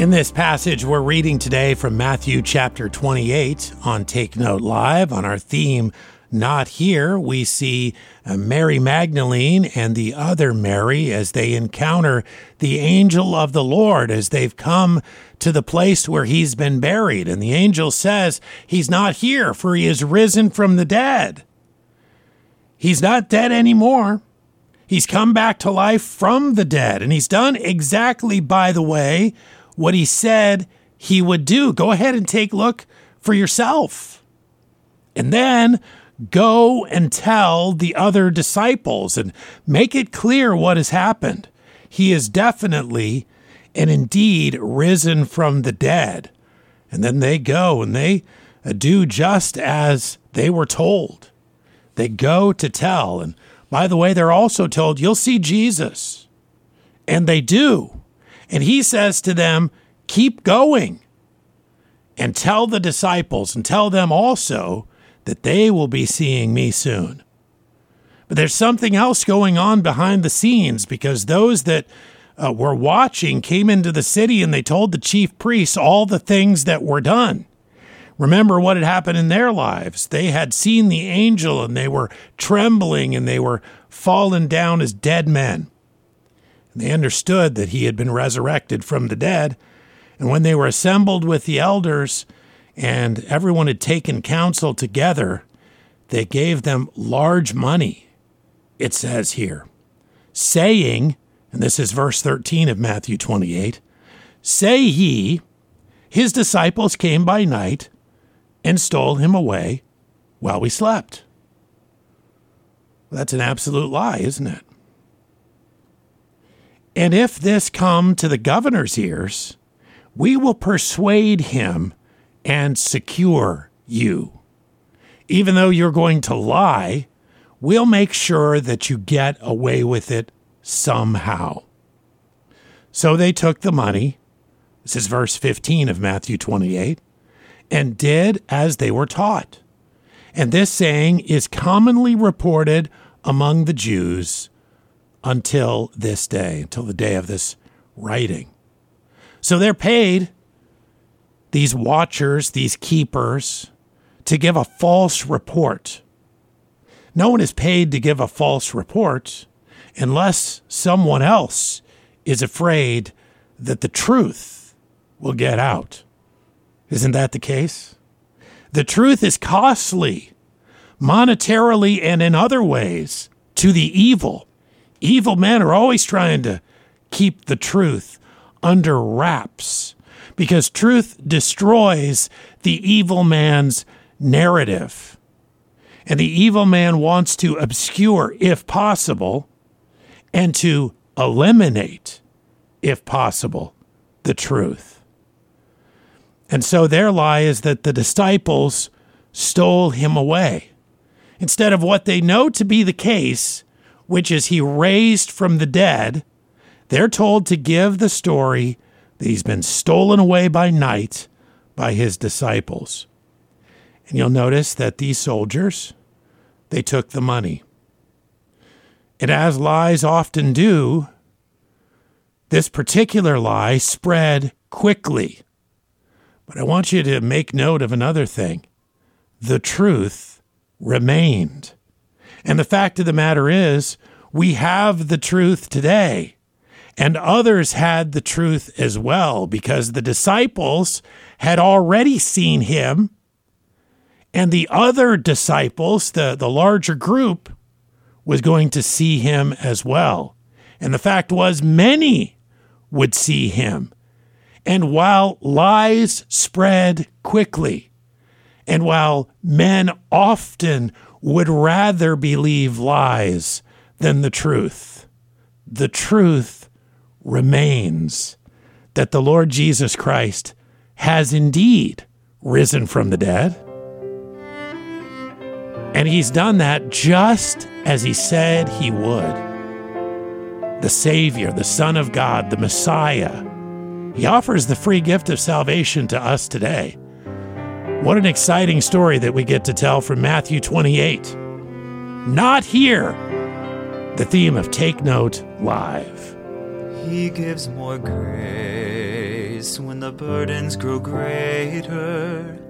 In this passage we're reading today from Matthew chapter 28 on Take Note Live on our theme, Not Here, we see uh, Mary Magdalene and the other Mary as they encounter the angel of the Lord as they've come to the place where he's been buried. And the angel says, He's not here, for he is risen from the dead. He's not dead anymore. He's come back to life from the dead. And he's done exactly, by the way, what he said he would do. Go ahead and take a look for yourself. And then go and tell the other disciples and make it clear what has happened. He is definitely and indeed risen from the dead. And then they go and they uh, do just as they were told. They go to tell. And by the way, they're also told, You'll see Jesus. And they do. And he says to them, Keep going and tell the disciples and tell them also that they will be seeing me soon. But there's something else going on behind the scenes because those that uh, were watching came into the city and they told the chief priests all the things that were done. Remember what had happened in their lives. They had seen the angel and they were trembling and they were fallen down as dead men. They understood that he had been resurrected from the dead. And when they were assembled with the elders and everyone had taken counsel together, they gave them large money, it says here, saying, and this is verse 13 of Matthew 28 say he, his disciples came by night and stole him away while we slept. That's an absolute lie, isn't it? And if this come to the governor's ears, we will persuade him and secure you. Even though you're going to lie, we'll make sure that you get away with it somehow. So they took the money, this is verse 15 of Matthew 28, and did as they were taught. And this saying is commonly reported among the Jews until this day, until the day of this writing. So they're paid, these watchers, these keepers, to give a false report. No one is paid to give a false report unless someone else is afraid that the truth will get out. Isn't that the case? The truth is costly, monetarily and in other ways, to the evil. Evil men are always trying to keep the truth under wraps because truth destroys the evil man's narrative. And the evil man wants to obscure, if possible, and to eliminate, if possible, the truth. And so their lie is that the disciples stole him away. Instead of what they know to be the case, which is he raised from the dead, they're told to give the story that he's been stolen away by night by his disciples. And you'll notice that these soldiers, they took the money. And as lies often do, this particular lie spread quickly. But I want you to make note of another thing the truth remained. And the fact of the matter is, we have the truth today. And others had the truth as well because the disciples had already seen him. And the other disciples, the, the larger group, was going to see him as well. And the fact was, many would see him. And while lies spread quickly, and while men often would rather believe lies than the truth. The truth remains that the Lord Jesus Christ has indeed risen from the dead. And he's done that just as he said he would. The Savior, the Son of God, the Messiah. He offers the free gift of salvation to us today. What an exciting story that we get to tell from Matthew 28. Not here the theme of Take Note Live. He gives more grace when the burdens grow greater.